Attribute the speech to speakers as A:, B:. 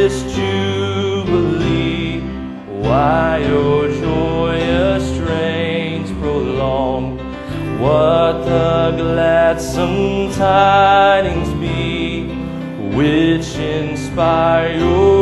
A: this jubilee, why your joyous strains prolong, what the gladsome tidings be, which inspire your